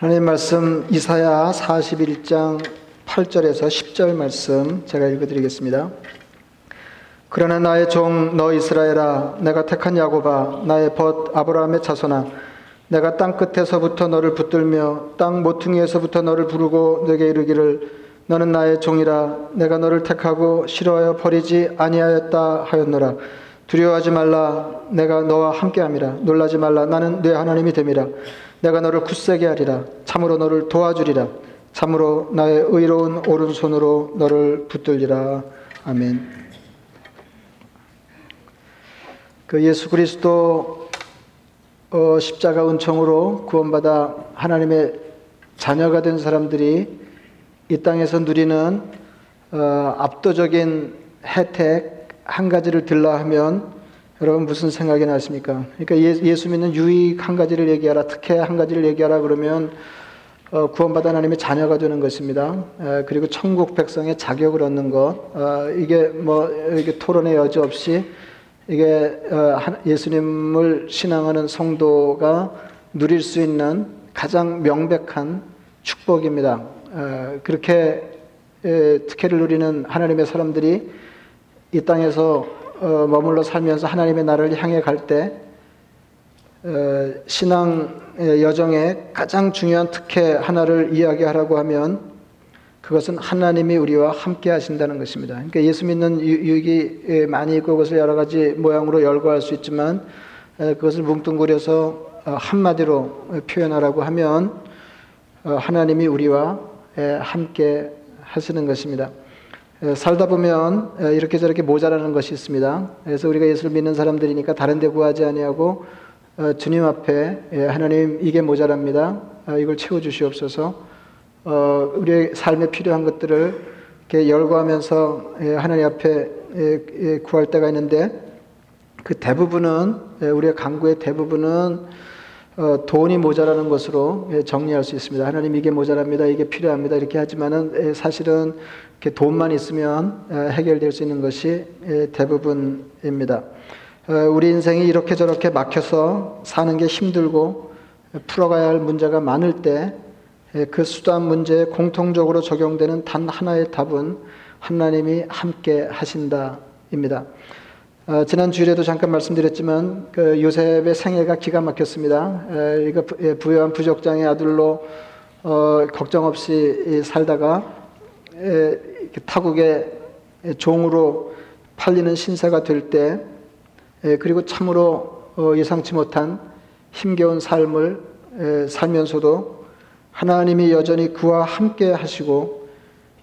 하나님 말씀 이사야 41장 8절에서 10절 말씀 제가 읽어드리겠습니다. 그러나 나의 종 너 이스라엘아 내가 택한 야곱아 나의 벗 아브라함의 자손아 내가 땅 끝에서부터 너를 붙들며 땅 모퉁이에서부터 너를 부르고 내게 이르기를 너는 나의 종이라 내가 너를 택하고 싫어하여 버리지 아니하였다 하였노라. 두려워하지 말라 내가 너와 함께함이라. 놀라지 말라 나는 내 하나님이 됨이라 내가 너를 굳세게 하리라. 참으로 너를 도와주리라. 참으로 나의 의로운 오른손으로 너를 붙들리라. 아멘. 그 예수 그리스도 어, 십자가 은총으로 구원받아 하나님의 자녀가 된 사람들이 이 땅에서 누리는 어, 압도적인 혜택 한 가지를 들라 하면 여러분 무슨 생각이 나십니까? 그러니까 예, 수 믿는 유익 한 가지를 얘기하라, 특혜 한 가지를 얘기하라 그러면 어, 구원받아 하나님의 자녀가 되는 것입니다. 에, 그리고 천국 백성의 자격을 얻는 것, 어, 이게 뭐 이게 토론의 여지 없이 이게 어, 예수님을 신앙하는 성도가 누릴 수 있는 가장 명백한 축복입니다. 어, 그렇게 특혜를 누리는 하나님의 사람들이 이 땅에서 어, 머물러 살면서 하나님의 나라를 향해 갈때 신앙 여정의 가장 중요한 특혜 하나를 이야기하라고 하면 그것은 하나님이 우리와 함께 하신다는 것입니다. 그러니까 예수 믿는 유익이 많이 있고 그것을 여러 가지 모양으로 열거할 수 있지만 그것을 뭉뚱그려서 어, 한마디로 표현하라고 하면 어, 하나님이 우리와 함께 하시는 것입니다. 살다 보면 이렇게 저렇게 모자라는 것이 있습니다. 그래서 우리가 예수를 믿는 사람들이니까 다른 데 구하지 아니하고 어, 주님 앞에 하나님 이게 모자랍니다. 이걸 채워 주시옵소서. 우리의 삶에 필요한 것들을 이렇게 열거하면서 하나님 앞에 구할 때가 있는데 그 대부분은 우리의 강구의 대부분은 어, 돈이 모자라는 것으로 예, 정리할 수 있습니다. 하나님 이게 모자랍니다. 이게 필요합니다. 이렇게 하지만은 예, 사실은 돈만 있으면 예, 해결될 수 있는 것이 대부분입니다. 어, 우리 인생이 이렇게 저렇게 막혀서 사는 게 힘들고 풀어가야 할 문제가 많을 때 그 수단 문제에 공통적으로 적용되는 단 하나의 답은 하나님이 함께 하신다입니다. 어, 지난 주일에도 잠깐 말씀드렸지만 그 요셉의 생애가 기가 막혔습니다. 에, 이거 예, 부유한 부족장의 아들로 어, 걱정 없이 살다가 에, 타국의 종으로 팔리는 신세가 될 때, 그리고 참으로 어, 예상치 못한 힘겨운 삶을 에, 살면서도 하나님이 여전히 그와 함께 하시고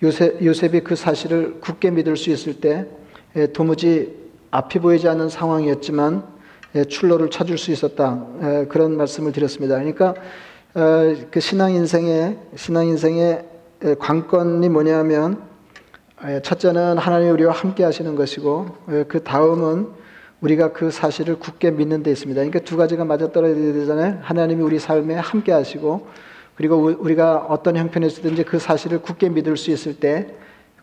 요셉, 요셉이 그 사실을 굳게 믿을 수 있을 때 도무지 앞이 보이지 않는 상황이었지만 예, 출로를 찾을 수 있었다 예, 그런 말씀을 드렸습니다. 그러니까 어, 그 신앙 인생의 신앙 인생의 예, 관건이 뭐냐면 첫째는 하나님 우리와 함께 하시는 것이고 그 다음은 우리가 그 사실을 굳게 믿는 데 있습니다. 그러니까 두 가지가 맞아떨어져야 되잖아요. 하나님이 우리 삶에 함께 하시고 그리고 우리가 어떤 형편에서든지 그 사실을 굳게 믿을 수 있을 때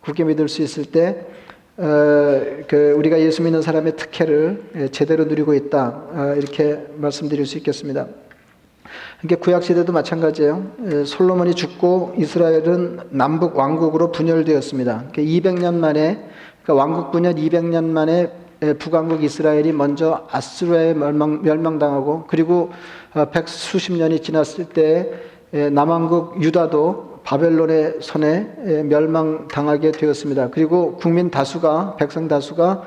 굳게 믿을 수 있을 때 어, 그 우리가 예수 믿는 사람의 특혜를 예, 제대로 누리고 있다 어, 이렇게 말씀드릴 수 있겠습니다. 그러니까 구약 시대도 마찬가지예요. 예, 솔로몬이 죽고 이스라엘은 남북 왕국으로 분열되었습니다. 200년 그러니까 만에 그러니까 왕국 분열 200년 만에 예, 북왕국 이스라엘이 먼저 아수르에 멸망, 멸망 당하고 그리고 어, 백수십 년이 지났을 때 남왕국 유다도 바벨론의 손에 멸망당하게 되었습니다. 그리고 국민 다수가 백성 다수가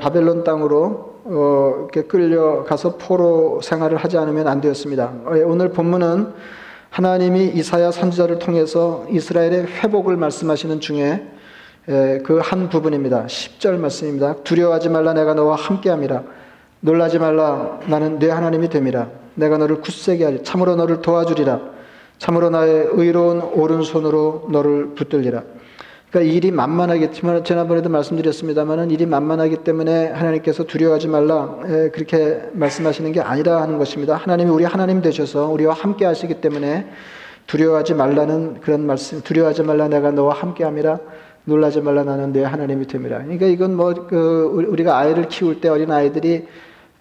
바벨론 땅으로 어, 이렇게 끌려가서 포로 생활을 하지 않으면 안 되었습니다. 오늘 본문은 하나님이 이사야 선지자를 통해서 이스라엘의 회복을 말씀하시는 중에 그 한 부분입니다. 10절 말씀입니다. 두려워하지 말라 내가 너와 함께함이라 놀라지 말라 나는 내 하나님이 됨이라 내가 너를 굳세게 하리 참으로 너를 도와주리라 참으로 나의 의로운 오른손으로 너를 붙들리라. 그러니까 일이 만만하겠지만 지난번에도 말씀드렸습니다만은 일이 만만하기 때문에 하나님께서 두려워하지 말라 그렇게 말씀하시는 게 아니라 하는 것입니다. 하나님이 우리 하나님 되셔서 우리와 함께 하시기 때문에 두려워하지 말라는 그런 말씀. 두려워하지 말라 내가 너와 함께 함이라 놀라지 말라 나는 내 하나님이 됨이라. 그러니까 이건 뭐 그 우리가 아이를 키울 때 어린 아이들이 예,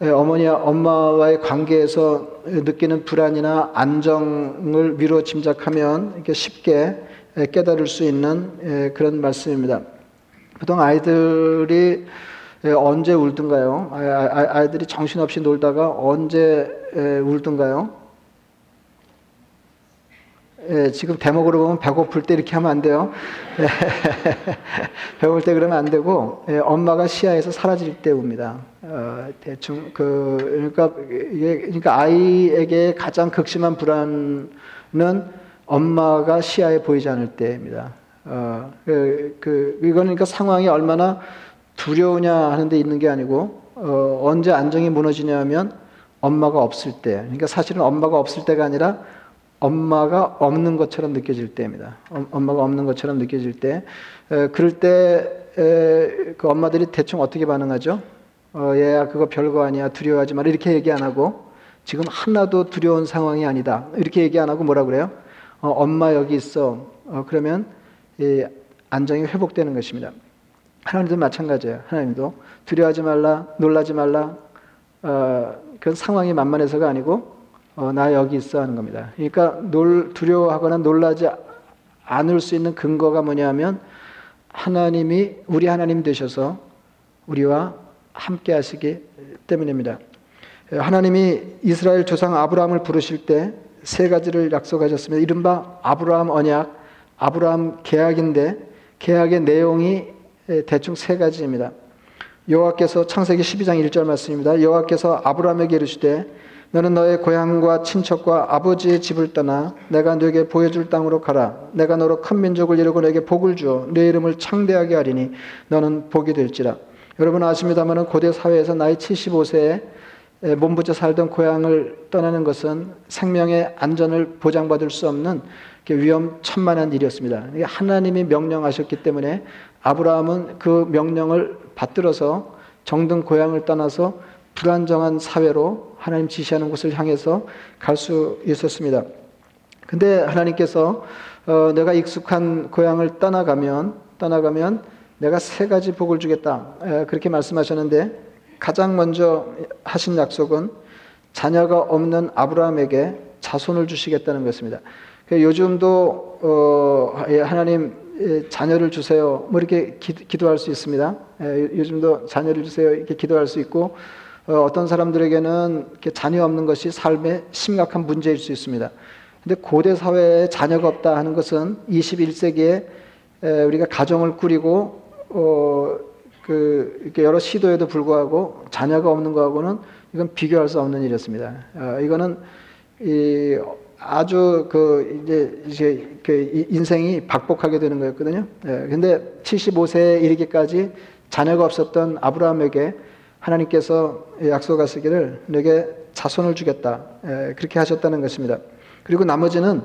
어머니와 엄마와의 관계에서 느끼는 불안이나 안정을 미루어 짐작하면 이렇게 쉽게 예, 깨달을 수 있는 예, 그런 말씀입니다. 보통 아이들이 언제 울든가요? 아, 아, 아이들이 정신없이 놀다가 언제 울든가요? 예, 지금 대목으로 보면 배고플 때 이렇게 하면 안 돼요. 예, 배고플 때 그러면 안 되고 예, 엄마가 시야에서 사라질 때 웁니다. 어, 대충 그 그러니까 이게 그러니까 아이에게 가장 극심한 불안은 엄마가 시야에 보이지 않을 때입니다. 어, 그, 그 이거는 그러니까 상황이 얼마나 두려우냐 하는데 있는 게 아니고 어, 언제 안정이 무너지냐면 엄마가 없을 때. 그러니까 사실은 엄마가 없을 때가 아니라 엄마가 없는 것처럼 느껴질 때입니다. 엄마가 없는 것처럼 느껴질 때, 에, 그럴 때 그 엄마들이 대충 어떻게 반응하죠? 어, 얘야 그거 별거 아니야 두려워하지 마라 이렇게 얘기 안 하고 지금 하나도 두려운 상황이 아니다 이렇게 얘기 안 하고 뭐라 그래요? 어, 엄마 여기 있어. 어, 그러면 이 안정이 회복되는 것입니다. 하나님도 마찬가지예요. 하나님도 두려워하지 말라, 놀라지 말라. 어, 그런 상황이 만만해서가 아니고 어, 나 여기 있어 하는 겁니다. 그러니까 놀, 두려워하거나 놀라지 않을 수 있는 근거가 뭐냐면 하나님이 우리 하나님 되셔서 우리와 함께 하시기 때문입니다. 하나님이 이스라엘 조상 아브라함을 부르실 때 세 가지를 약속하셨습니다. 이른바 아브라함 언약, 아브라함 계약인데 계약의 내용이 대충 세 가지입니다. 여호와께서 창세기 12장 1절 말씀입니다. 여호와께서 아브라함에게 이르시되 너는 너의 고향과 친척과 아버지의 집을 떠나 내가 너에게 보여줄 땅으로 가라. 내가 너로 큰 민족을 이루고 너에게 복을 주어 내 이름을 창대하게 하리니 너는 복이 될지라. 여러분 아십니다만 고대 사회에서 나이 75세에 몸부쳐 살던 고향을 떠나는 것은 생명의 안전을 보장받을 수 없는 위험 천만한 일이었습니다. 하나님이 명령하셨기 때문에 아브라함은 그 명령을 받들어서 정든 고향을 떠나서 불안정한 사회로 하나님 지시하는 곳을 향해서 갈 수 있었습니다. 근데 하나님께서 어, 내가 익숙한 고향을 떠나가면 떠나가면 내가 세 가지 복을 주겠다 에, 그렇게 말씀하셨는데 가장 먼저 하신 약속은 자녀가 없는 아브라함에게 자손을 주시겠다는 것입니다. 그러니까 요즘도 어, 예, 하나님 예, 자녀를 주세요. 뭐 이렇게 기, 도할수 있습니다. 예, 요즘도 자녀를 주세요. 이렇게 기도할 수 있고 어, 어떤 사람들에게는 자녀 없는 것이 삶의 심각한 문제일 수 있습니다. 근데 고대 사회에 자녀가 없다 하는 것은 21세기에 우리가 가정을 꾸리고 어, 그 이렇게 여러 시도에도 불구하고 자녀가 없는 거하고는 이건 비교할 수 없는 일이었습니다. 어, 이거는 이 아주 그 이제 이제 그 인생이 박복하게 되는 거였거든요. 예, 근데 75세에 이르기까지 자녀가 없었던 아브라함에게 하나님께서 약속하시기를 내게 자손을 주겠다. 그렇게 하셨다는 것입니다. 그리고 나머지는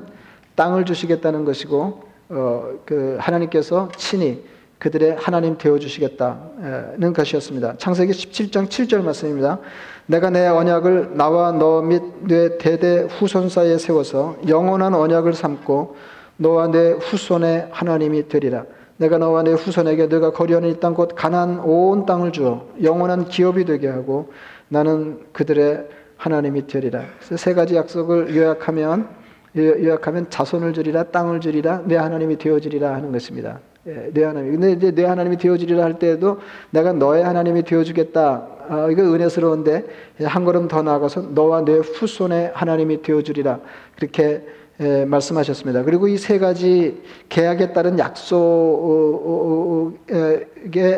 땅을 주시겠다는 것이고, 어, 그 하나님께서 친히 그들의 하나님 되어 주시겠다는 것이었습니다. 창세기 17장 7절 말씀입니다. 내가 내 언약을 나와 너 및 내 대대 후손 사이에 세워서 영원한 언약을 삼고 너와 내 후손의 하나님이 되리라. 내가 너와 내 후손에게 너가 거리하는 이 땅 곧 가난 온 땅을 주어 영원한 기업이 되게 하고 나는 그들의 하나님이 되리라. 세 가지 약속을 요약하면 요약하면 자손을 주리라 땅을 주리라 내 하나님이 되어주리라 하는 것입니다. 예, 내 하나님. 근데 이제 내 하나님이 되어주리라 할 때에도 내가 너의 하나님이 되어주겠다. 아, 이거 은혜스러운데 한 걸음 더 나아가서 너와 내 후손의 하나님이 되어주리라. 그렇게 예, 말씀하셨습니다. 그리고 이 세 가지 계약에 따른 약속의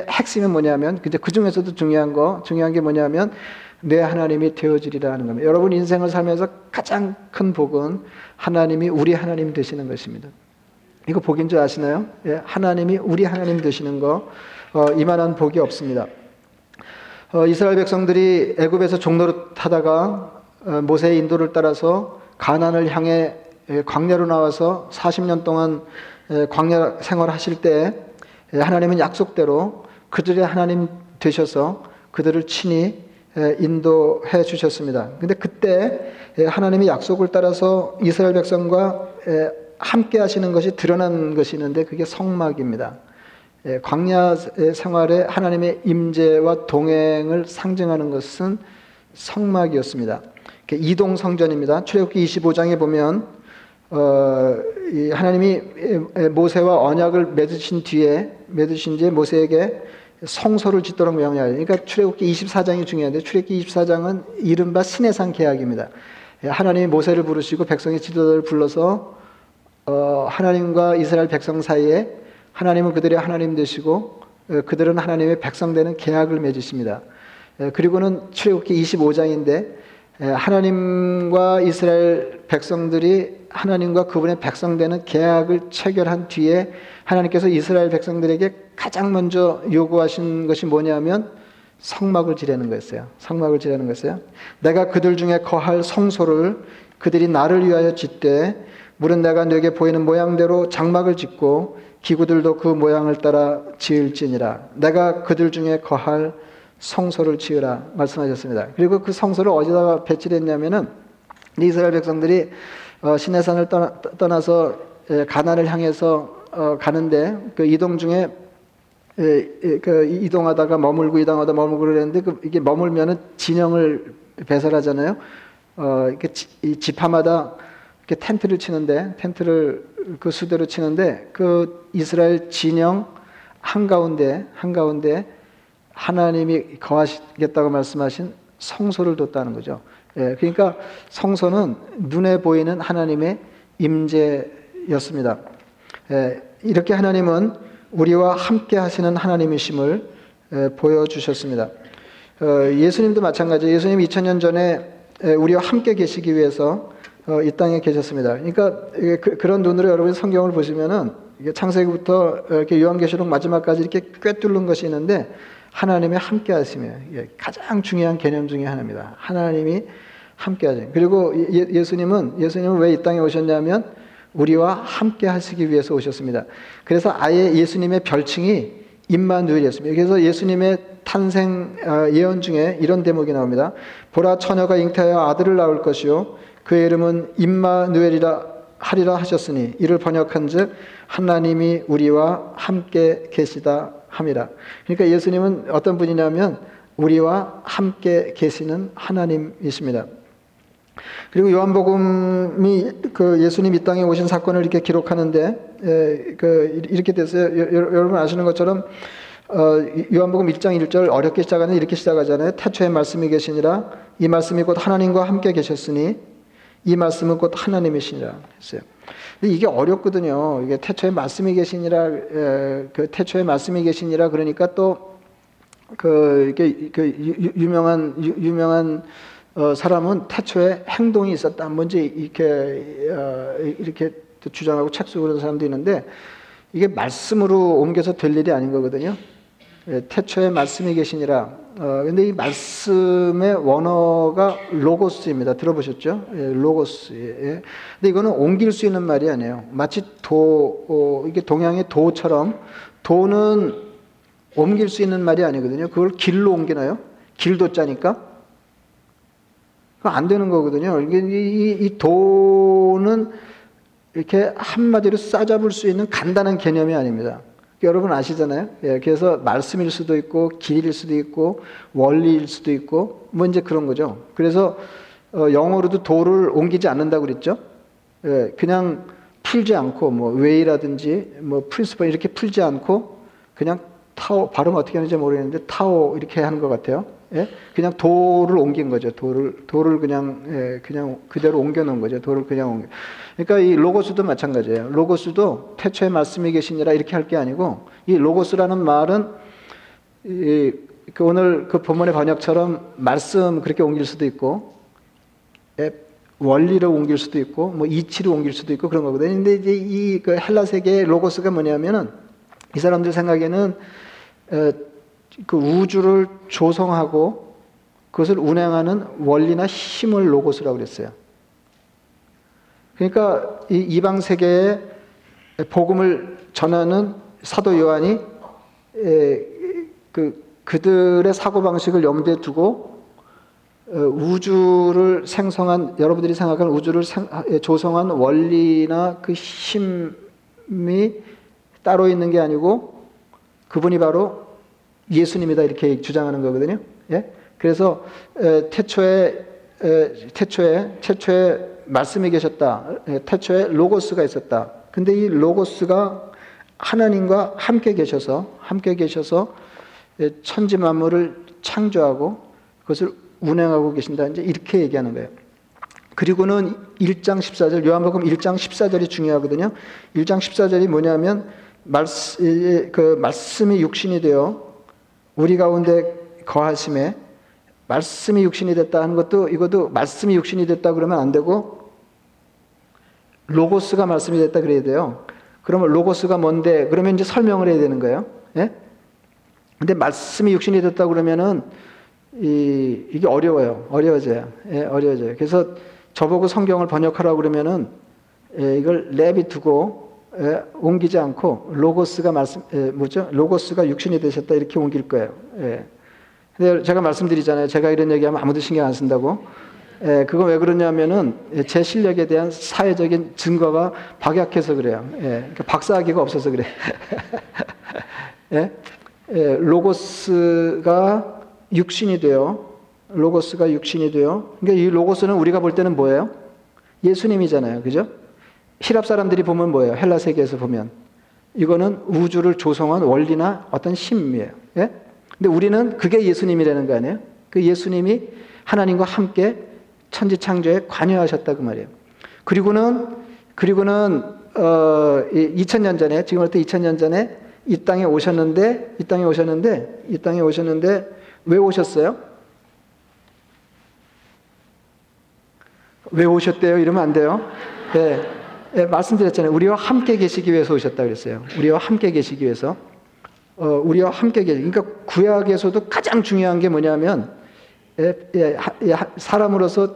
핵심은 뭐냐면, 그 중에서도 중요한 거, 중요한 게 뭐냐면, 내 하나님이 되어지리라 하는 겁니다. 여러분 인생을 살면서 가장 큰 복은 하나님이 우리 하나님 되시는 것입니다. 이거 복인 줄 아시나요? 예, 하나님이 우리 하나님 되시는 거, 어, 이만한 복이 없습니다. 어, 이스라엘 백성들이 애굽에서 종노릇하다가 어, 모세의 인도를 따라서 가난을 향해 예, 광야로 나와서 40년 동안 예, 광야 생활하실 때 예, 하나님은 약속대로 그들의 하나님 되셔서 그들을 친히 인도해 주셨습니다. 근데 그때 하나님의 약속을 따라서 이스라엘 백성과 함께 하시는 것이 드러난 것이 있는데 그게 성막입니다. 광야 생활에 하나님의 임재와 동행을 상징하는 것은 성막이었습니다. 이동 성전입니다. 출애굽기 25장에 보면 어, 하나님이 모세와 언약을 맺으신 뒤에 맺으신 뒤에 모세에게 성소를 짓도록 명령하요. 그러니까 출애굽기 24장이 중요한데 출애굽기 24장은 이른바 신해상 계약입니다. 하나님이 모세를 부르시고 백성의 지도자를 불러서 어, 하나님과 이스라엘 백성 사이에 하나님은 그들의 하나님 되시고 어, 그들은 하나님의 백성 되는 계약을 맺으십니다. 그리고는 출애굽기 25장인데 하나님과 이스라엘 백성들이 하나님과 그분의 백성 되는 계약을 체결한 뒤에 하나님께서 이스라엘 백성들에게 가장 먼저 요구하신 것이 뭐냐면 성막을 지려는 거였어요. 성막을 지려는 거였어요. 내가 그들 중에 거할 성소를 그들이 나를 위하여 짓되 물은 내가 내게 보이는 모양대로 장막을 짓고 기구들도 그 모양을 따라 지을지니라. 내가 그들 중에 거할 성소를 지으라 말씀하셨습니다. 그리고 그 성소를 어디다가 배치를 했냐면은 이스라엘 백성들이 어, 시내산을 떠나 서 가나를 향해서 어, 가는데 그 이동 중에 그 이동하다가 머물고 이동하다 머물고 그러는데 그 이게 머물면은 진영을 배설하잖아요. 어, 이렇게 지파마다 이렇게 텐트를 치는데 텐트를 그 수대로 치는데 그 이스라엘 진영 한 가운데 한 가운데 하나님이 거하시겠다고 말씀하신 성소를 뒀다는 거죠. 예, 그러니까 성소는 눈에 보이는 하나님의 임재였습니다. 예, 이렇게 하나님은 우리와 함께 하시는 하나님이심을 예, 보여주셨습니다. 어, 예수님도 마찬가지. 예수님 2000년 전에 예, 우리와 함께 계시기 위해서 어, 이 땅에 계셨습니다. 그러니까 그, 런 눈으로 여러분 성경을 보시면은 창세기부터 이렇게 요한계시록 마지막까지 이렇게 꿰뚫는 것이 있는데 하나님의 함께 하심이 가장 중요한 개념 중의 하나입니다. 하나님이 함께 하심. 그리고 예, 수님은 예수님은 왜 이 땅에 오셨냐면 우리와 함께 하시기 위해서 오셨습니다. 그래서 아예 예수님의 별칭이 임마누엘이었습니다. 그래서 예수님의 탄생 어, 예언 중에 이런 대목이 나옵니다. 보라 처녀가 잉태하여 아들을 낳을 것이요 그의 이름은 임마누엘이라 하리라 하셨으니 이를 번역한즉 하나님이 우리와 함께 계시다 함이라. 그러니까 예수님은 어떤 분이냐면 우리와 함께 계시는 하나님이십니다. 그리고 요한복음이 그 예수님 이 땅에 오신 사건을 이렇게 기록하는데 에, 그 이렇게 됐어요. 여, 여러분 아시는 것처럼 어, 요한복음 1장 1절 어렵게 시작하는 이렇게 시작하잖아요. 태초에 말씀이 계시니라 이 말씀이 곧 하나님과 함께 계셨으니 이 말씀은 곧 하나님이시니라 했어요. 이게 어렵거든요. 이게 태초에 말씀이 계시니라, 그 태초에 말씀이 계시니라 그러니까 또, 그, 이게, 그, 유 명한, 유 명한, 어, 사람은 태초에 행동이 있었다. 먼저 이렇게, 어, 이렇게 주장하고 책 쓰고 그런 사람도 있는데, 이게 말씀으로 옮겨서 될 일이 아닌 거거든요. 예, 태초에 말씀이 계시니라. 어, 근데 이 말씀의 원어가 로고스입니다. 들어보셨죠? 예, 로고스. 예. 근데 이거는 옮길 수 있는 말이 아니에요. 마치 도, 어, 이게 동양의 도처럼 도는 옮길 수 있는 말이 아니거든요. 그걸 길로 옮기나요? 길도 짜니까? 안 되는 거거든요. 이게 이, 이 도는 이렇게 한마디로 싸잡을 수 있는 간단한 개념이 아닙니다. 여러분 아시잖아요. 예, 그래서 말씀일 수도 있고 길일 수도 있고 원리일 수도 있고 뭐 이제 그런 거죠. 그래서 어, 영어로도 도를 옮기지 않는다고 그랬죠. 예, 그냥 풀지 않고 뭐 way라든지 뭐 principle 이렇게 풀지 않고 그냥 Tao 발음 어떻게 하는지 모르겠는데 Tao 이렇게 하는 것 같아요. 예? 그냥 도를 옮긴 거죠. 도를 도를 그냥 예, 그냥 그대로 옮겨 놓은 거죠. 도를 그냥 옮겨. 그러니까 이 로고스도 마찬가지예요. 로고스도 태초에 말씀이 계시니라 이렇게 할 게 아니고 이 로고스라는 말은 이, 그 오늘 그 본문의 번역처럼 말씀 그렇게 옮길 수도 있고 예, 원리를 옮길 수도 있고 뭐 이치를 옮길 수도 있고 그런 거거든요. 근데 이제 이 그 헬라 세계의 로고스가 뭐냐면은 이 사람들 생각에는 어, 그 우주를 조성하고 그것을 운행하는 원리나 힘을 로고스라고 그랬어요. 그러니까 이 이방 세계에 복음을 전하는 사도 요한이 그 그들의 사고 방식을 염두에 두고 어, 우주를 생성한 여러분들이 생각하는 우주를 조성한 원리나 그 힘이 따로 있는 게 아니고 그분이 바로 예수님이다 이렇게 주장하는 거거든요. 예? 그래서 에, 태초에 에, 태초에 최초에 말씀이 계셨다. 에, 태초에 로고스가 있었다. 근데 이 로고스가 하나님과 함께 계셔서 함께 계셔서 에, 천지 만물을 창조하고 그것을 운행하고 계신다. 이제 이렇게 얘기하는 거예요. 그리고는 1장 14절, 요한복음 1장 14절이 중요하거든요. 1장 14절이 뭐냐면, 말씀, 그 말씀이 육신이 되어 우리 가운데 거하심에 말씀이 육신이 됐다 하는 것도 이것도 말씀이 육신이 됐다 그러면 안 되고 로고스가 말씀이 됐다 그래야 돼요. 그러면 로고스가 뭔데? 그러면 이제 설명을 해야 되는 거예요. 예? 근데 말씀이 육신이 됐다 그러면은 이, 이게 어려워요. 어려워져요. 예, 어려워져요. 그래서 저보고 성경을 번역하라고 그러면은 예, 이걸 랩이 두고 예, 옮기지 않고 로고스가 말씀 예, 뭐죠? 로고스가 육신이 되셨다 이렇게 옮길 거예요. 예. 근데 제가 말씀드리잖아요. 제가 이런 얘기하면 아무도 신경 안 쓴다고. 예, 그건 왜 그러냐면은 제 실력에 대한 사회적인 증거가 박약해서 그래요. 예, 그러니까 박사학위가 없어서 그래. 예? 예, 로고스가 육신이 되어 로고스가 육신이 되어 그러니까 이 로고스는 우리가 볼 때는 뭐예요? 예수님이잖아요. 그죠? 히랍 사람들이 보면 뭐예요? 헬라 세계에서 보면 이거는 우주를 조성한 원리나 어떤 힘이에요. 예? 근데 우리는 그게 예수님이라는 거 아니에요? 그 예수님이 하나님과 함께 천지 창조에 관여하셨다 그 말이에요. 그리고는 그리고는 어 2000년 전에 지금부터 2000년 전에 이 땅에 오셨는데 이 땅에 오셨는데 이 땅에 오셨는데 왜 오셨어요? 왜 오셨대요? 이러면 안 돼요. 네. 네, 말씀드렸잖아요. 우리와 함께 계시기 위해서 오셨다 그랬어요. 우리와 함께 계시기 위해서. 어, 우리와 함께 계시. 그러니까 구약에서도 가장 중요한 게 뭐냐면 예, 예, 예, 사람으로서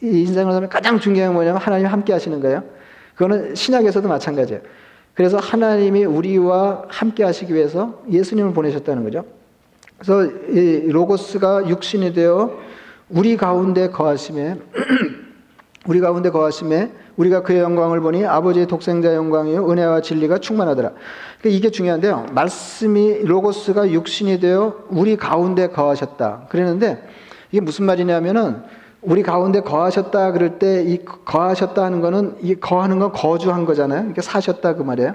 인생을 하면 가장 중요한 게 뭐냐면 하나님 함께 하시는 거예요. 그거는 신약에서도 마찬가지예요. 그래서 하나님이 우리와 함께 하시기 위해서 예수님을 보내셨다는 거죠. 그래서 이 로고스가 육신이 되어 우리 가운데 거하심에 우리 가운데 거하심에 우리가 그의 영광을 보니 아버지의 독생자 영광이요 은혜와 진리가 충만하더라. 그러니까 이게 중요한데요. 말씀이 로고스가 육신이 되어 우리 가운데 거하셨다. 그랬는데 이게 무슨 말이냐면은 우리 가운데 거하셨다 그럴 때 이 거하셨다 하는 거는 이 거하는 건 거주한 거잖아요. 이게 사셨다 그 말이에요.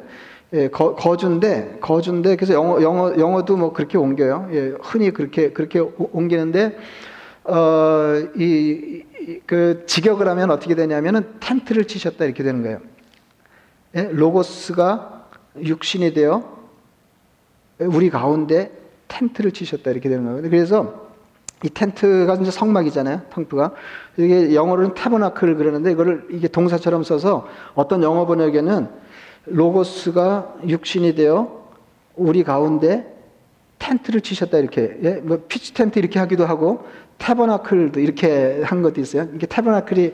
예, 거, 거주인데 거주인데 그래서 영어 영어 영어도 뭐 그렇게 옮겨요. 예, 흔히 그렇게 그렇게 옮기는데 어이 그 직역을 하면 어떻게 되냐면은 텐트를 치셨다 이렇게 되는 거예요. 예? 로고스가 육신이 되어 우리 가운데 텐트를 치셨다 이렇게 되는 거예요. 그래서 이 텐트가 이제 성막이잖아요. 텅프가 이게 영어로는 타버나클 그러는데 이거를 이게 동사처럼 써서 어떤 영어 번역에는 로고스가 육신이 되어 우리 가운데 텐트를 치셨다 이렇게 예? 뭐 피치 텐트 이렇게 하기도 하고 타버나클도 이렇게 한 것도 있어요. 이게 타버나클이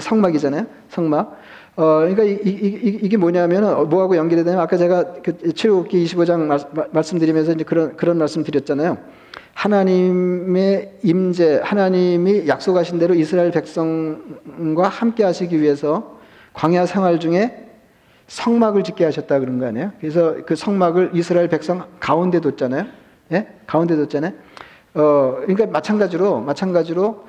성막이잖아요. 성막. 어, 그러니까 이, 이, 이게 뭐냐면 뭐하고 연결이 되냐면 아까 제가 그 출애굽기 25장 말, 말씀드리면서 이제 그런 그런 말씀 드렸잖아요. 하나님의 임재, 하나님이 약속하신 대로 이스라엘 백성과 함께 하시기 위해서 광야 생활 중에 성막을 짓게 하셨다 그런 거 아니에요? 그래서 그 성막을 이스라엘 백성 가운데 뒀잖아요. 예? 가운데 뒀잖아요. 어, 그러니까 마찬가지로 마찬가지로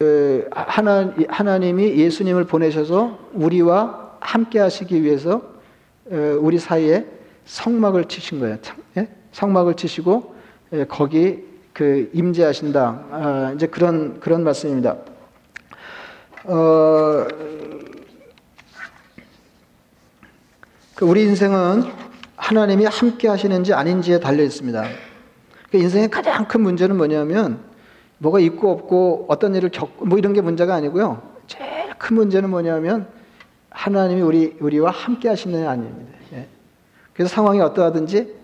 어, 하나 하나님이 예수님을 보내셔서 우리와 함께 하시기 위해서 어, 우리 사이에 성막을 치신 거예요. 예? 성막을 치시고 예, 거기 그 임재하신다. 아, 이제 그런 그런 말씀입니다. 어, 그 우리 인생은 하나님이 함께 하시는지 아닌지에 달려 있습니다. 그 인생의 가장 큰 문제는 뭐냐면 뭐가 있고 없고 어떤 일을 겪, 뭐 이런 게 문제가 아니고요. 제일 큰 문제는 뭐냐면 하나님이 우리 우리와 함께 하시느냐 아닙니다. 예. 그래서 상황이 어떠하든지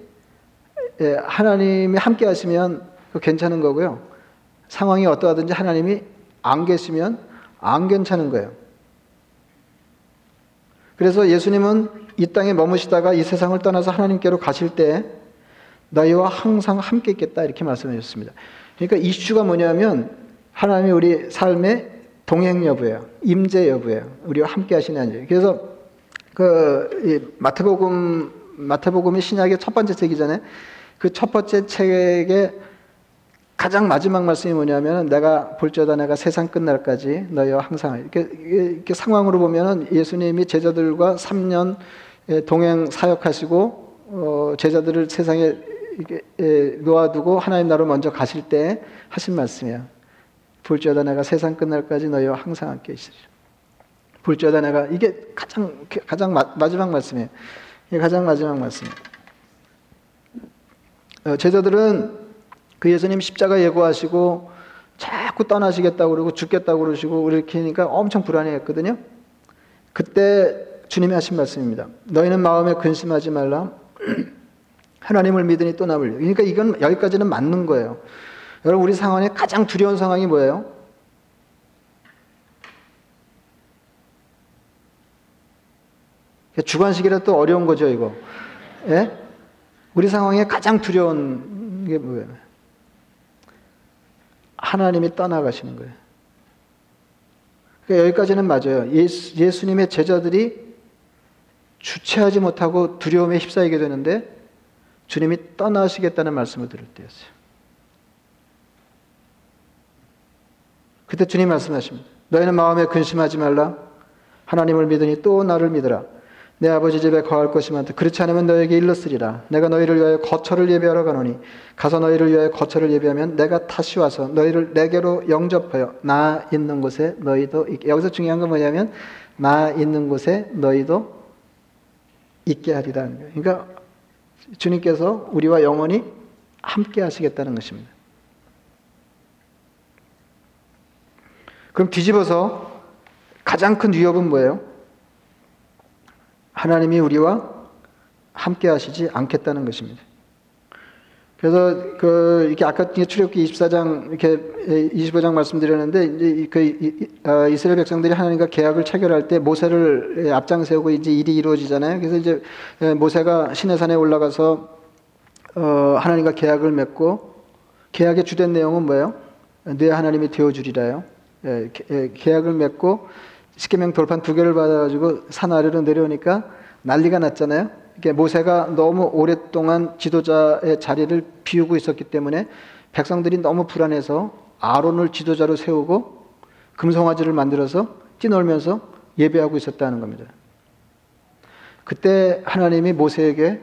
예, 하나님이 함께 하시면 괜찮은 거고요. 상황이 어떠하든지 하나님이 안 계시면 안 괜찮은 거예요. 그래서 예수님은 이 땅에 머무시다가 이 세상을 떠나서 하나님께로 가실 때 너희와 항상 함께 있겠다 이렇게 말씀해 주셨습니다. 그러니까 이슈가 뭐냐면 하나님이 우리 삶의 동행 여부예요. 임재 여부예요. 우리와 함께 하시는 아니에요. 그래서 그 마태복음 마태복음이 신약의 첫 번째 책이잖아요. 그 첫 번째 책에 가장 마지막 말씀이 뭐냐면 내가 볼지어다 내가 세상 끝날까지 너희와 항상 이렇게, 이렇게 상황으로 보면은 예수님이 제자들과 3년 동행 사역하시고 어, 제자들을 세상에 이렇게 놓아두고 하나님 나라로 먼저 가실 때 하신 말씀이야. 볼지어다 내가 세상 끝날까지 너희와 항상 함께 있으리라. 볼지어다 내가 이게 가장 가장 마, 지막 말씀이에요. 이게 가장 마지막 말씀이에요. 어, 제자들은 그 예수님 십자가 예고하시고 자꾸 떠나시겠다고 그러고 죽겠다고 그러시고 이렇게 하니까 엄청 불안해했거든요. 그때 주님이 하신 말씀입니다. 너희는 마음에 근심하지 말라. 하나님을 믿으니 또 남을. 그러니까 이건 여기까지는 맞는 거예요. 여러분 우리 상황에 가장 두려운 상황이 뭐예요? 주관식이라 또 어려운 거죠, 이거. 예? 우리 상황에 가장 두려운 게 뭐예요? 하나님이 떠나가시는 거예요. 그러니까 여기까지는 맞아요. 예수, 예수님의 제자들이 주체하지 못하고 두려움에 휩싸이게 되는데 주님이 떠나시겠다는 말씀을 들을 때였어요. 그때 주님 말씀하십니다. 너희는 마음에 근심하지 말라. 하나님을 믿으니 또 나를 믿으라. 내 아버지 집에 거할 것이 많다. 그렇지 않으면 너에게 일렀으리라. 내가 너희를 위하여 거처를 예비하러 가노니 가서 너희를 위하여 거처를 예비하면 내가 다시 와서 너희를 내게로 영접하여 나 있는 곳에 너희도 있게. 여기서 중요한 건 뭐냐면 나 있는 곳에 너희도 있게 거예요. 그러니까 주님께서 우리와 영원히 함께 하시겠다는 것입니다. 그럼 뒤집어서 가장 큰 위협은 뭐예요? 하나님이 우리와 함께 하시지 않겠다는 것입니다. 그래서 그 이렇게 아까 출애굽기 24장 이렇게 25장 말씀드렸는데 이제 그 어, 이스라엘 백성들이 하나님과 계약을 체결할 때 모세를 앞장 세우고 이제 일이 이루어지잖아요. 그래서 이제 모세가 시내산에 올라가서 어 하나님과 계약을 맺고 계약의 주된 내용은 뭐예요? 내 하나님이 되어 주리라요. 예, 예, 계약을 맺고 십계명 돌판 두 개를 받아가지고 산 아래로 내려오니까 난리가 났잖아요. 이게 모세가 너무 오랫동안 지도자의 자리를 비우고 있었기 때문에 백성들이 너무 불안해서 아론을 지도자로 세우고 금송아지를 만들어서 뛰놀면서 예배하고 있었다는 겁니다. 그때 하나님이 모세에게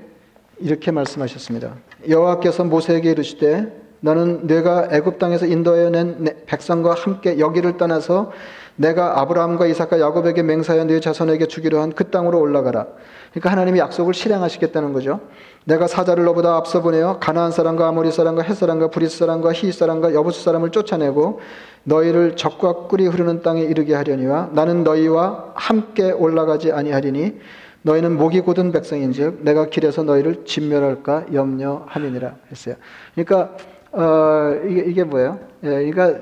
이렇게 말씀하셨습니다. 여호와께서 모세에게 이르시되 너는 내가 애굽 땅에서 인도하여 낸 백성과 함께 여기를 떠나서 내가 아브라함과 이삭과 야곱에게 맹세하여 네 자손에게 주기로 한 그 땅으로 올라가라. 그러니까 하나님이 약속을 실행하시겠다는 거죠. 내가 사자를 너보다 앞서 보내어 가나안 사람과 아모리 사람과 헷 사람과 브리스 사람과 히위 사람과 여부스 사람을 쫓아내고 너희를 젖과 꿀이 흐르는 땅에 이르게 하려니와 나는 너희와 함께 올라가지 아니하리니 너희는 목이 곧은 백성인즉 내가 길에서 너희를 진멸할까 염려함이니라 했어요. 그러니까 어, 이게, 이게 뭐예요? 예, 그러니까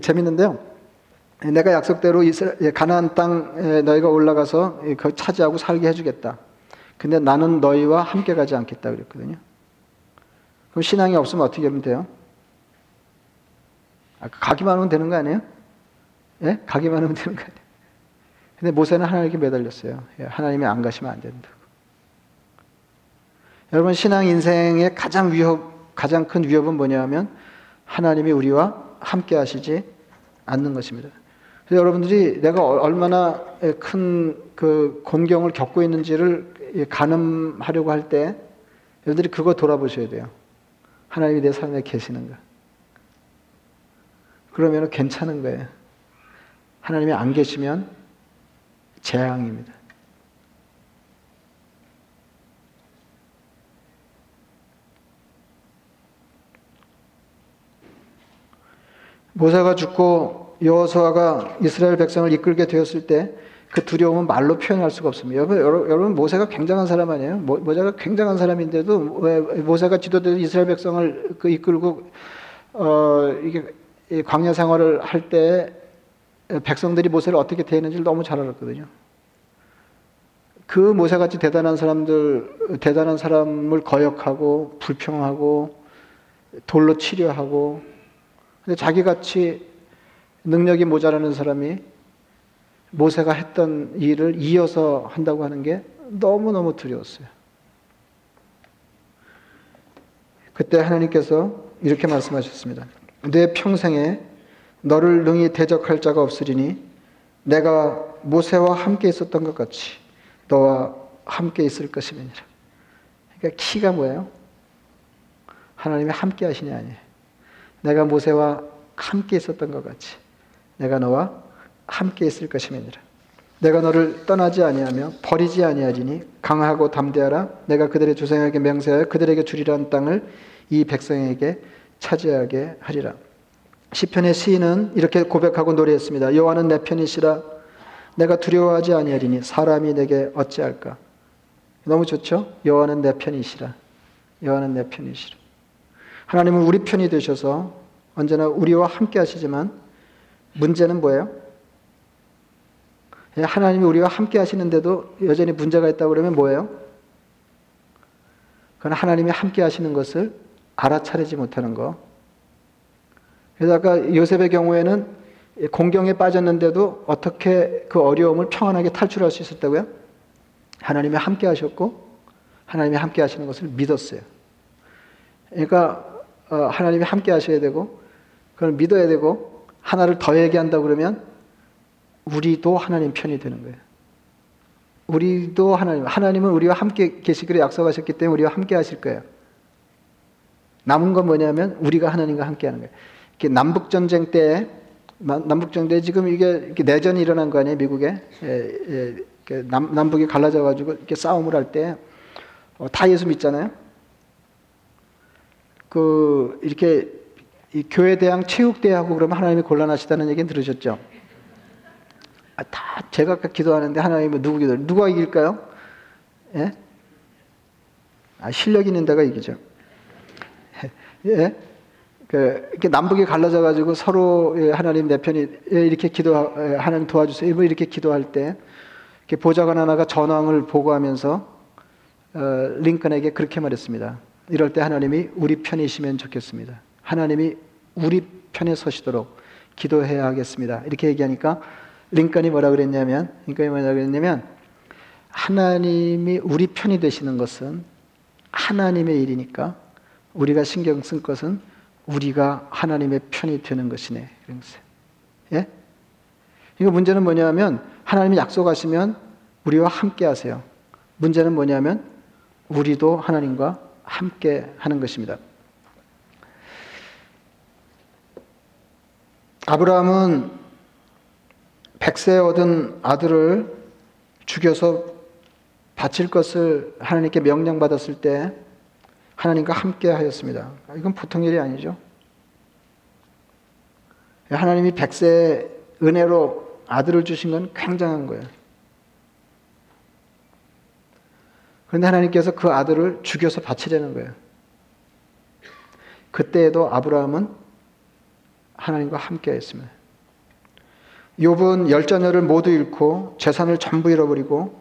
재밌는데요. 내가 약속대로 이스라, 가나안 땅 너희가 올라가서 그 차지하고 살게 해주겠다. 근데 나는 너희와 함께 가지 않겠다 그랬거든요. 그럼 신앙이 없으면 어떻게 하면 돼요? 아, 가기만 하면 되는 거 아니에요? 예? 가기만 하면 되는 거 아니에요? 근데 모세는 하나님께 매달렸어요. 예, 하나님이 안 가시면 안 된다고. 여러분, 신앙 인생의 가장 위협, 가장 큰 위협은 뭐냐면 하나님이 우리와 함께 하시지 않는 것입니다. 여러분들이 내가 얼마나 큰 그 곤경을 겪고 있는지를 가늠하려고 할 때 여러분들이 그거 돌아보셔야 돼요. 하나님이 내 삶에 계시는가. 그러면 괜찮은 거예요. 하나님이 안 계시면 재앙입니다. 모세가 죽고 여호수아가 이스라엘 백성을 이끌게 되었을 때 그 두려움은 말로 표현할 수가 없습니다. 여러분, 여러분 모세가 굉장한 사람 아니에요? 모세가 굉장한 사람인데도 왜 모세가 지도돼서 이스라엘 백성을 그 이끌고 어 이게 광야 생활을 할 때 백성들이 모세를 어떻게 대했는지를 너무 잘 알았거든요. 그 모세같이 대단한 사람들, 대단한 사람을 거역하고 불평하고 돌로 치료하고 근데 자기같이 능력이 모자라는 사람이 모세가 했던 일을 이어서 한다고 하는 게 너무너무 두려웠어요. 그때 하나님께서 이렇게 말씀하셨습니다. 내 평생에 너를 능히 대적할 자가 없으리니 내가 모세와 함께 있었던 것 같이 너와 함께 있을 것이니라. 그러니까 키가 뭐예요? 하나님이 함께 하시냐 아니에요. 내가 모세와 함께 있었던 것 같이 내가 너와 함께 있을 것이니라. 내가 너를 떠나지 아니하며 버리지 아니하리니 강하고 담대하라. 내가 그들의 조상에게 맹세하여 그들에게 주리라는 땅을 이 백성에게 차지하게 하리라. 시편의 시인은 이렇게 고백하고 노래했습니다. 여호와는 내 편이시라. 내가 두려워하지 아니하리니 사람이 내게 어찌할까? 너무 좋죠? 여호와는 내 편이시라. 여호와는 내 편이시라. 하나님은 우리 편이 되셔서 언제나 우리와 함께 하시지만 문제는 뭐예요? 예, 하나님이 우리와 함께 하시는데도 여전히 문제가 있다고 그러면 뭐예요? 그건 하나님이 함께 하시는 것을 알아차리지 못하는 거. 그래서 아까 요셉의 경우에는 공경에 빠졌는데도 어떻게 그 어려움을 평안하게 탈출할 수 있었다고요? 하나님이 함께 하셨고 하나님이 함께 하시는 것을 믿었어요. 그러니까 어, 하나님이 함께 하셔야 되고 그걸 믿어야 되고 하나를 더 얘기한다 그러면 우리도 하나님 편이 되는 거예요. 우리도 하나님, 하나님은 우리와 함께 계시기로 약속하셨기 때문에 우리와 함께 하실 거예요. 남은 건 뭐냐면 우리가 하나님과 함께 하는 거예요. 남북 전쟁 때 남북 전쟁 지금 이게 내전이 일어난 거 아니에요 미국에 예, 예, 남, 남북이 갈라져 가지고 이렇게 싸움을 할 때다 어, 예수 믿잖아요. 그 이렇게 교회 대항 체육 대하고 그러면 하나님이 곤란하시다는 얘기는 들으셨죠? 아, 다 제가 기도하는데 하나님은 누구 기도 누가 이길까요? 예? 아, 실력 있는 데가 이기죠. 예? 그, 이렇게 남북이 갈라져 가지고 서로 예, 하나님 내 편이 예, 이렇게 기도 예, 하나님 도와주세요. 뭐 이렇게 기도할 때 이렇게 보좌관 하나가 전황을 보고하면서 어, 링컨에게 그렇게 말했습니다. 이럴 때 하나님이 우리 편이시면 좋겠습니다. 하나님이 우리 편에 서시도록 기도해야 하겠습니다. 이렇게 얘기하니까 링컨이 뭐라 그랬냐면, 링컨이 뭐라 그랬냐면, 하나님이 우리 편이 되시는 것은 하나님의 일이니까 우리가 신경 쓸 것은 우리가 하나님의 편이 되는 것이네. 예? 이거 문제는 뭐냐면 하나님이 약속하시면 우리와 함께 하세요. 문제는 뭐냐면 우리도 하나님과 함께 하는 것입니다. 아브라함은 백세 얻은 아들을 죽여서 바칠 것을 하나님께 명령받았을 때 하나님과 함께 하였습니다. 이건 보통 일이 아니죠. 하나님이 백세 은혜로 아들을 주신 건 굉장한 거예요. 그런데 하나님께서 그 아들을 죽여서 바치려는 거예요. 그때에도 아브라함은 하나님과 함께 했습니다. 욥은 열 자녀를 모두 잃고 재산을 전부 잃어버리고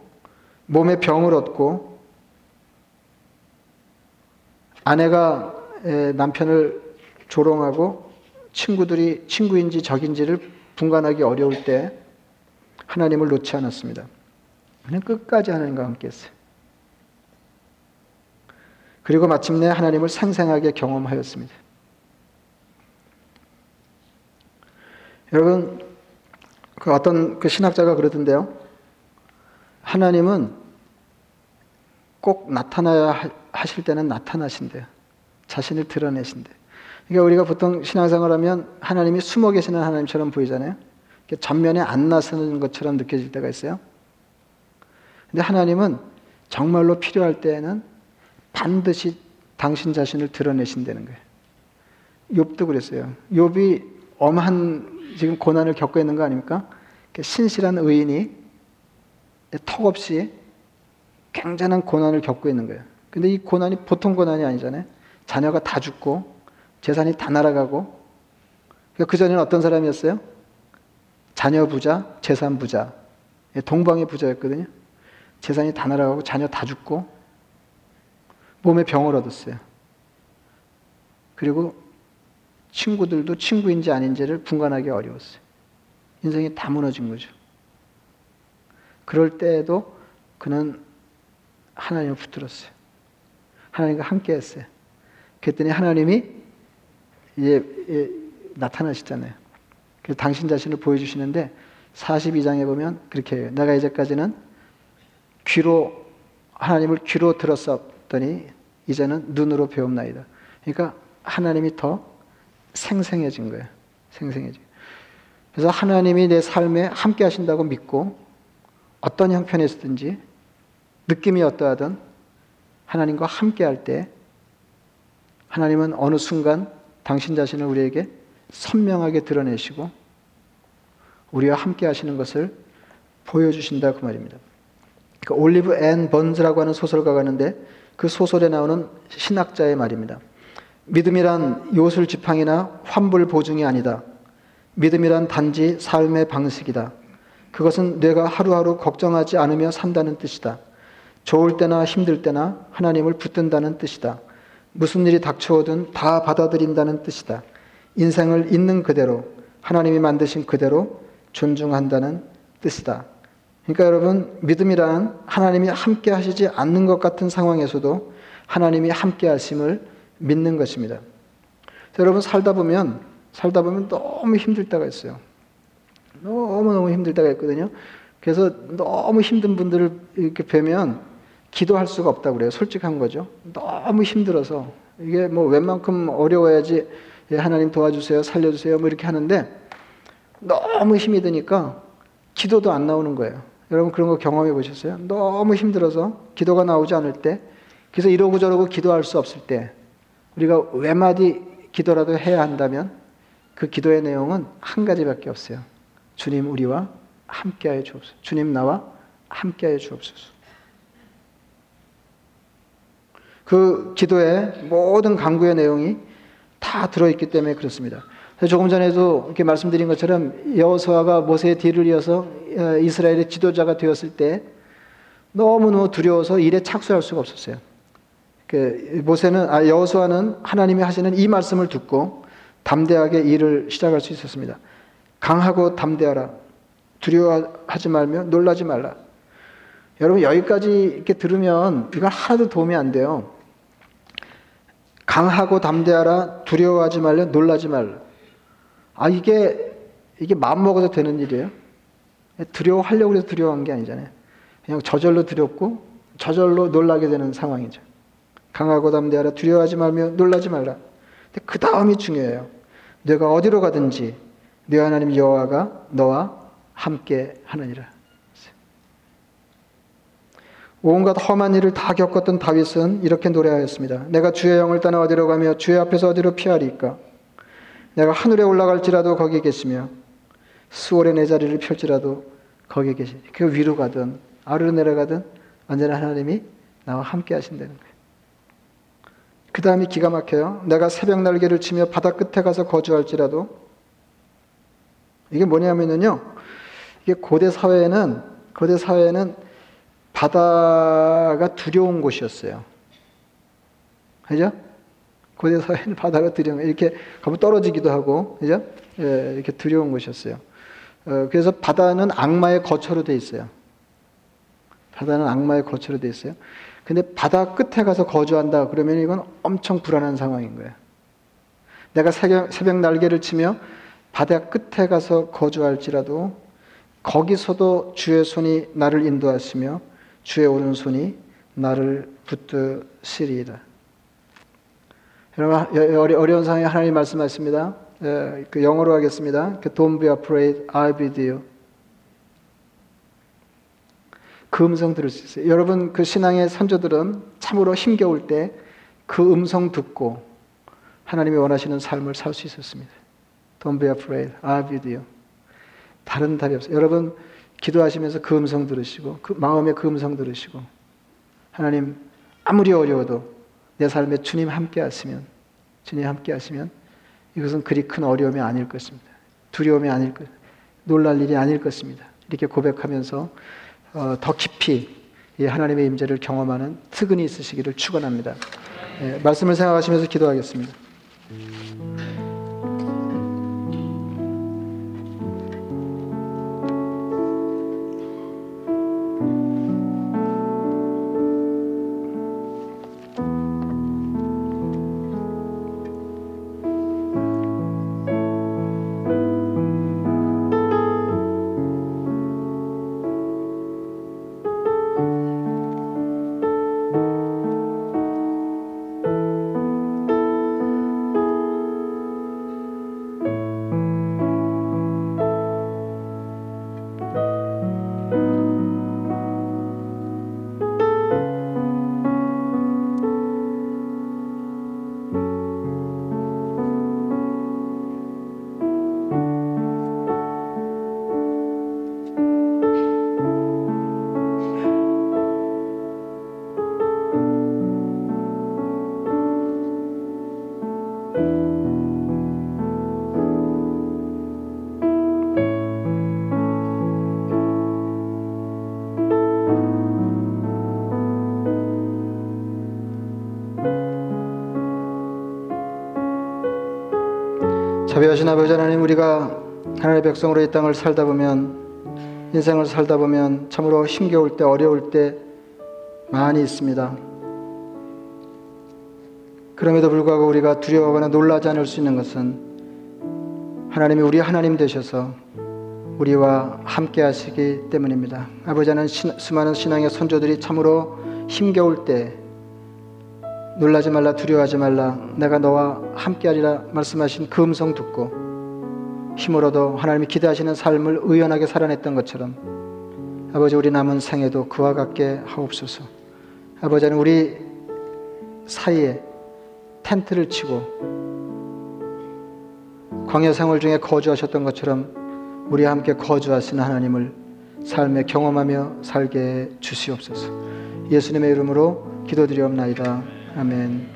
몸에 병을 얻고 아내가 남편을 조롱하고 친구들이 친구인지 적인지를 분간하기 어려울 때 하나님을 놓지 않았습니다. 그냥 끝까지 하나님과 함께 했어요. 그리고 마침내 하나님을 생생하게 경험하였습니다. 여러분, 그 어떤 그 신학자가 그러던데요. 하나님은 꼭 나타나야 하실 때는 나타나신대요. 자신을 드러내신대. 그러니까 우리가 보통 신앙생활 하면 하나님이 숨어 계시는 하나님처럼 보이잖아요. 전면에 안 나서는 것처럼 느껴질 때가 있어요. 근데 하나님은 정말로 필요할 때에는 반드시 당신 자신을 드러내신다는 거예요. 욥도 그랬어요. 욥이 엄한 지금 고난을 겪고 있는 거 아닙니까? 신실한 의인이 턱없이 굉장한 고난을 겪고 있는 거예요. 근데 이 고난이 보통 고난이 아니잖아요. 자녀가 다 죽고 재산이 다 날아가고 그러니까 그 전에는 어떤 사람이었어요? 자녀 부자, 재산 부자. 예, 동방의 부자였거든요. 재산이 다 날아가고 자녀 다 죽고 몸에 병을 얻었어요. 그리고 친구들도 친구인지 아닌지를 분간하기 어려웠어요. 인생이 다 무너진 거죠. 그럴 때에도 그는 하나님을 붙들었어요. 하나님과 함께 했어요. 그랬더니 하나님이 이제 나타나시잖아요. 그래서 당신 자신을 보여주시는데 42장에 보면 그렇게 해요. 내가 이제까지는 귀로 하나님을 귀로 들었었더니 이제는 눈으로 배움나이다. 그러니까 하나님이 더 생생해진 거예요. 생생해진. 그래서 하나님이 내 삶에 함께 하신다고 믿고 어떤 형편에서든지 느낌이 어떠하든 하나님과 함께 할 때 하나님은 어느 순간 당신 자신을 우리에게 선명하게 드러내시고 우리와 함께 하시는 것을 보여주신다 그 말입니다. 그 올리브 앤 번즈라고 하는 소설가가 있는데 그 소설에 나오는 신학자의 말입니다. 믿음이란 요술 지팡이나 환불 보증이 아니다. 믿음이란 단지 삶의 방식이다. 그것은 내가 하루하루 걱정하지 않으며 산다는 뜻이다. 좋을 때나 힘들 때나 하나님을 붙든다는 뜻이다. 무슨 일이 닥쳐오든 다 받아들인다는 뜻이다. 인생을 있는 그대로 하나님이 만드신 그대로 존중한다는 뜻이다. 그러니까 여러분 믿음이란 하나님이 함께 하시지 않는 것 같은 상황에서도 하나님이 함께 하심을 믿는 것입니다. 여러분 살다 보면 살다 보면 너무 힘들 때가 있어요. 너무 너무 힘들 때가 있거든요. 그래서 너무 힘든 분들을 이렇게 뵈면 기도할 수가 없다고 그래요. 솔직한 거죠. 너무 힘들어서 이게 뭐 웬만큼 어려워야지 예, 하나님 도와주세요, 살려주세요, 뭐 이렇게 하는데 너무 힘이 드니까 기도도 안 나오는 거예요. 여러분 그런 거 경험해 보셨어요? 너무 힘들어서 기도가 나오지 않을 때, 그래서 이러고 저러고 기도할 수 없을 때, 우리가 외마디 기도라도 해야 한다면 그 기도의 내용은 한 가지밖에 없어요. 주님 우리와 함께하여 주옵소서. 주님 나와 함께하여 주옵소서. 그 기도의 모든 강구의 내용이 다 들어있기 때문에 그렇습니다. 조금 전에도 이렇게 말씀드린 것처럼 여호수아가 모세의 뒤를 이어서 어, 이스라엘의 지도자가 되었을 때 너무너무 두려워서 일에 착수할 수가 없었어요. 그 모세는 아 여호수아는 하나님이 하시는 이 말씀을 듣고 담대하게 일을 시작할 수 있었습니다. 강하고 담대하라. 두려워하지 말며 놀라지 말라. 여러분 여기까지 이렇게 들으면 이건 하나도 도움이 안 돼요. 강하고 담대하라 두려워하지 말려 놀라지 말라. 아 이게 이게 마음 먹어도 되는 일이에요? 두려워하려고 해서 두려워한 게 아니잖아요. 그냥 저절로 두렵고 저절로 놀라게 되는 상황이죠. 강하고 담대하라 두려워하지 말며 놀라지 말라. 근데 그 다음이 중요해요. 내가 어디로 가든지 네 하나님 여호와가 너와 함께 하느니라. 온갖 험한 일을 다 겪었던 다윗은 이렇게 노래하였습니다. 내가 주의 영을 떠나 어디로 가며 주의 앞에서 어디로 피하리까? 내가 하늘에 올라갈지라도 거기 계시며 수월의 내 자리를 펼지라도 거기 계시니 그 위로 가든 아래로 내려가든 언제나 하나님이 나와 함께 하신다는 거예요. 그 다음이 기가 막혀요. 내가 새벽 날개를 치며 바다 끝에 가서 거주할지라도 이게 뭐냐면요. 이게 고대 사회에는 고대 사회에는 바다가 두려운 곳이었어요. 그죠? 고대 사회는 바다가 두려운, 이렇게 가면 떨어지기도 하고, 그죠? 예, 이렇게 두려운 곳이었어요. 어, 그래서 바다는 악마의 거처로 돼 있어요. 바다는 악마의 거처로 돼 있어요. 근데 바다 끝에 가서 거주한다 그러면 이건 엄청 불안한 상황인 거예요. 내가 새벽, 새벽 날개를 치며 바다 끝에 가서 거주할지라도 거기서도 주의 손이 나를 인도하시며 주의 오른손이 나를 붙드시리이다. 여러분 어려운 상황에 하나님 말씀하십니다. 그 영어로 하겠습니다. 그 Don't be afraid, I'll be there. 그 음성 들을 수 있어요. 여러분 그 신앙의 선조들은 참으로 힘겨울 때 그 음성 듣고 하나님이 원하시는 삶을 살 수 있었습니다. Don't be afraid, I'll be there. 다른 답이 없어요. 여러분 기도하시면서 그 음성 들으시고 그 마음의 그 음성 들으시고 하나님 아무리 어려워도 내 삶에 주님 함께 하시면 주님 함께 하시면 이것은 그리 큰 어려움이 아닐 것입니다. 두려움이 아닐 것, 놀랄 일이 아닐 것입니다. 이렇게 고백하면서 어, 더 깊이 하나님의 임재를 경험하는 특근이 있으시기를 축원합니다. 예, 말씀을 생각하시면서 기도하겠습니다. 자비하신 아버지 하나님 우리가 하나님의 백성으로 이 땅을 살다 보면 인생을 살다 보면 참으로 힘겨울 때 어려울 때 많이 있습니다. 그럼에도 불구하고 우리가 두려워하거나 놀라지 않을 수 있는 것은 하나님이 우리 하나님 되셔서 우리와 함께 하시기 때문입니다. 아버지는 신, 수많은 신앙의 선조들이 참으로 힘겨울 때 놀라지 말라 두려워하지 말라. 내가 너와 함께하리라 말씀하신 그 음성 듣고 힘으로도 하나님이 기대하시는 삶을 의연하게 살아냈던 것처럼 아버지 우리 남은 생에도 그와 같게 하옵소서. 아버지 는 우리 사이에 텐트를 치고 광야 생활 중에 거주하셨던 것처럼 우리와 함께 거주하시는 하나님을 삶에 경험하며 살게 해 주시옵소서. 예수님의 이름으로 기도드리옵나이다 Amen.